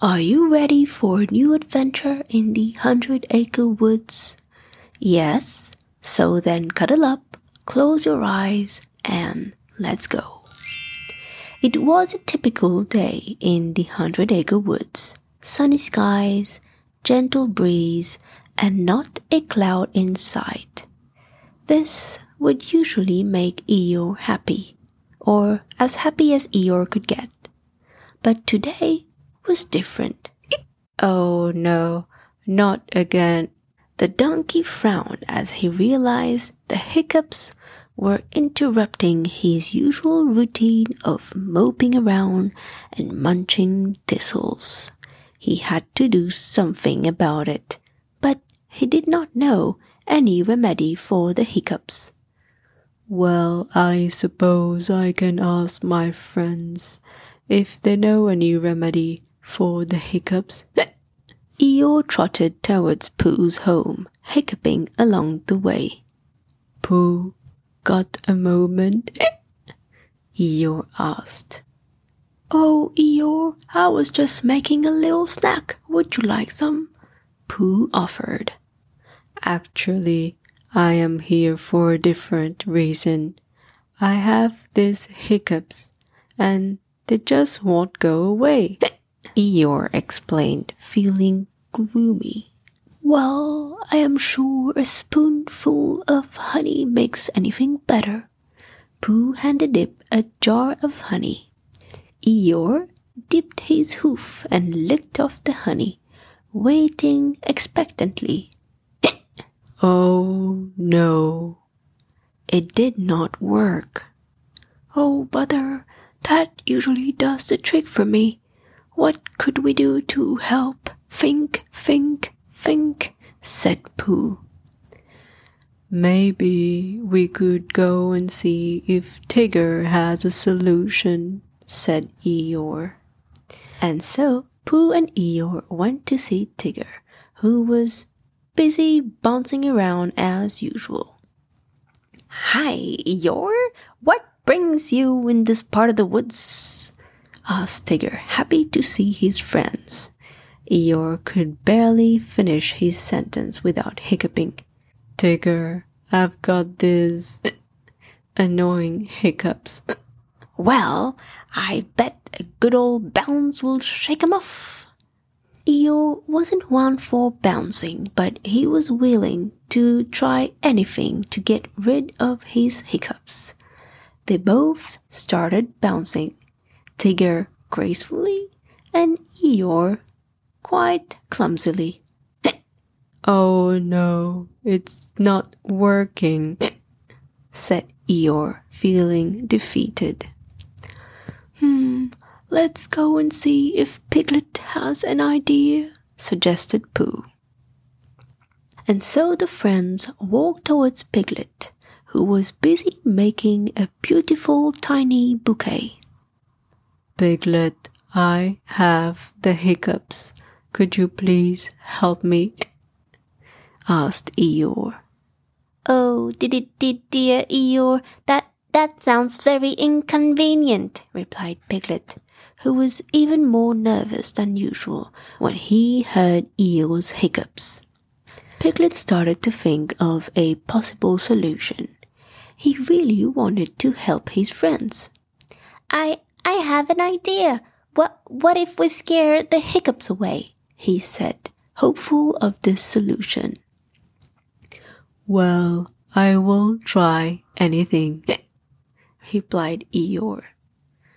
Are you ready for a new adventure in the Hundred Acre Woods? Yes? So then cuddle up, close your eyes, and let's go. It was a typical day in the Hundred Acre Woods. Sunny skies, gentle breeze, and not a cloud in sight. This would usually make Eeyore happy, or as happy as Eeyore could get. But today was different. Oh no, not again. The donkey frowned as he realized the hiccups were interrupting his usual routine of moping around and munching thistles. He had to do something about it, but he did not know any remedy for the hiccups. Well, I suppose I can ask my friends if they know any remedy for the hiccups. Eeyore trotted towards Pooh's home, hiccuping along the way. Pooh, got a moment? Eeyore asked. Oh, Eeyore, I was just making a little snack. Would you like some? Pooh offered. Actually, I am here for a different reason. I have these hiccups, and they just won't go away. Eeyore explained, feeling gloomy. Well, I am sure a spoonful of honey makes anything better. Pooh handed Dip a jar of honey. Eeyore dipped his hoof and licked off the honey, waiting expectantly. oh no. It did not work. Oh, brother, that usually does the trick for me. What could we do to help? Think, think, think, said Pooh. Maybe we could go and see if Tigger has a solution, said Eeyore. And so Pooh and Eeyore went to see Tigger, who was busy bouncing around as usual. Hi, Eeyore. What brings you in this part of the woods? Asked Tigger, happy to see his friends. Eeyore could barely finish his sentence without hiccuping. Tigger, I've got these annoying hiccups. Well, I bet a good old bounce will shake 'em off. Eeyore wasn't one for bouncing, but he was willing to try anything to get rid of his hiccups. They both started bouncing Tigger gracefully, and Eeyore quite clumsily. oh no, it's not working, said Eeyore, feeling defeated. Hmm, let's go and see if Piglet has an idea, suggested Pooh. And so the friends walked towards Piglet, who was busy making a beautiful tiny bouquet. Piglet, I have the hiccups. Could you please help me? asked Eeyore. Oh, did dear Eeyore, that that sounds very inconvenient, replied Piglet, who was even more nervous than usual when he heard Eeyore's hiccups. Piglet started to think of a possible solution. He really wanted to help his friends. I I have an idea. What, what if we scare the hiccups away? he said, hopeful of this solution. Well, I will try anything, replied Eeyore.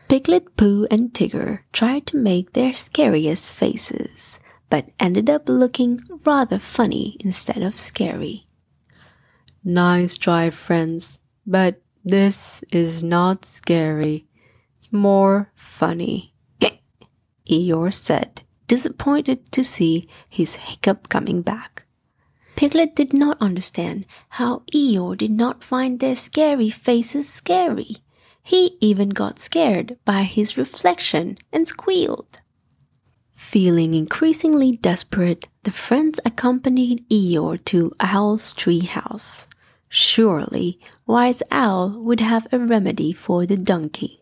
Piglet, Pooh, and Tigger tried to make their scariest faces, but ended up looking rather funny instead of scary. Nice try, friends, but this is not scary, more funny, Eeyore said, disappointed to see his hiccup coming back. Piglet did not understand how Eeyore did not find their scary faces scary. He even got scared by his reflection and squealed. Feeling increasingly desperate, the friends accompanied Eeyore to Owl's tree house. Surely, Wise Owl would have a remedy for the donkey.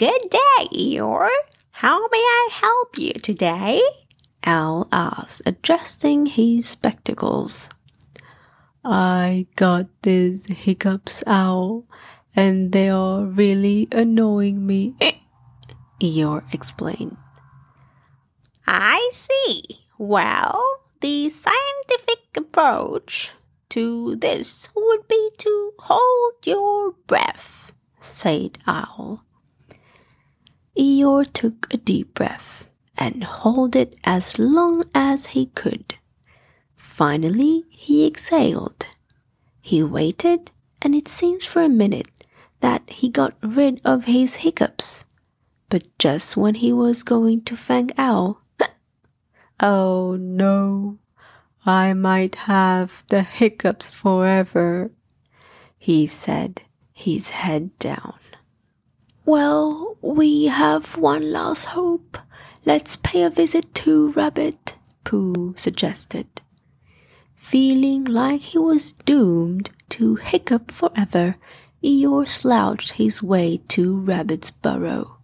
Good day, Eeyore. How may I help you today? Owl asked, adjusting his spectacles. I got these hiccups, Owl, and they are really annoying me. Eeyore explained. I see. Well, the scientific approach to this would be to hold your breath, said Owl. Eeyore took a deep breath and held it as long as he could. Finally, he exhaled. He waited, and it seems for a minute that he got rid of his hiccups. But just when he was going to fang Owl, oh no, I might have the hiccups forever, he said, his head down. Well, we have one last hope. Let's pay a visit to Rabbit, Pooh suggested. Feeling like he was doomed to hiccup forever, Eeyore slouched his way to Rabbit's burrow.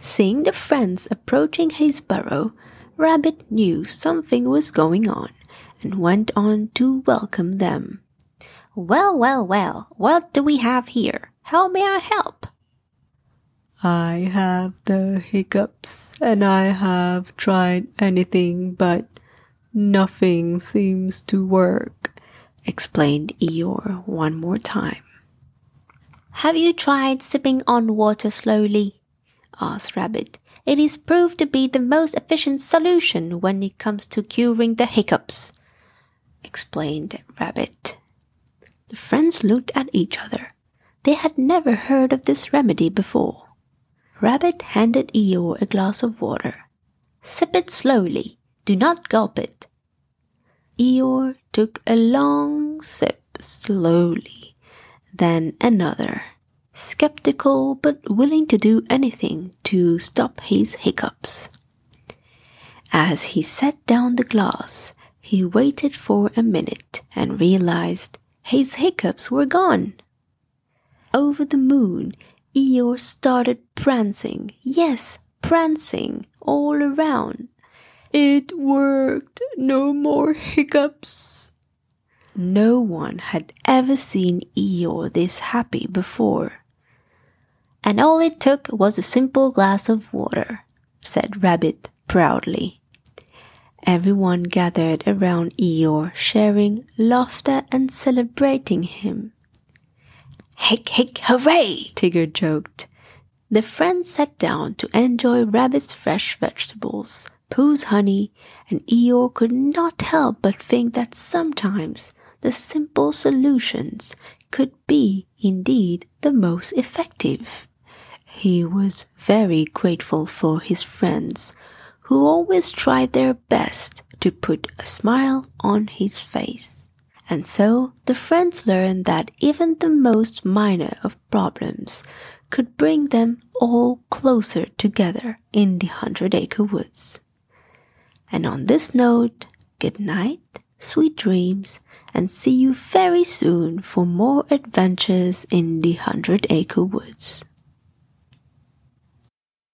Seeing the friends approaching his burrow, Rabbit knew something was going on and went on to welcome them. Well, well, well, what do we have here? How may I help? I have the hiccups and I have tried anything but nothing seems to work, explained Eeyore one more time. Have you tried sipping on water slowly? asked Rabbit. It is proved to be the most efficient solution when it comes to curing the hiccups, explained Rabbit. The friends looked at each other. They had never heard of this remedy before. Rabbit handed Eeyore a glass of water. Sip it slowly. Do not gulp it. Eeyore took a long sip slowly, then another, skeptical but willing to do anything to stop his hiccups. As he set down the glass, he waited for a minute and realized his hiccups were gone. Over the moon, Eeyore started prancing. Yes, prancing all around. It worked. No more hiccups. No one had ever seen Eeyore this happy before. And all it took was a simple glass of water, said Rabbit proudly. Everyone gathered around Eeyore, sharing laughter and celebrating him. Hick, hick, hooray! Tigger joked. The friends sat down to enjoy Rabbit's fresh vegetables, Pooh's honey, and Eeyore could not help but think that sometimes the simple solutions could be indeed the most effective. He was very grateful for his friends, who always tried their best to put a smile on his face. And so the friends learned that even the most minor of problems could bring them all closer together in the Hundred Acre Woods. And on this note, good night, sweet dreams, and see you very soon for more adventures in the Hundred Acre Woods.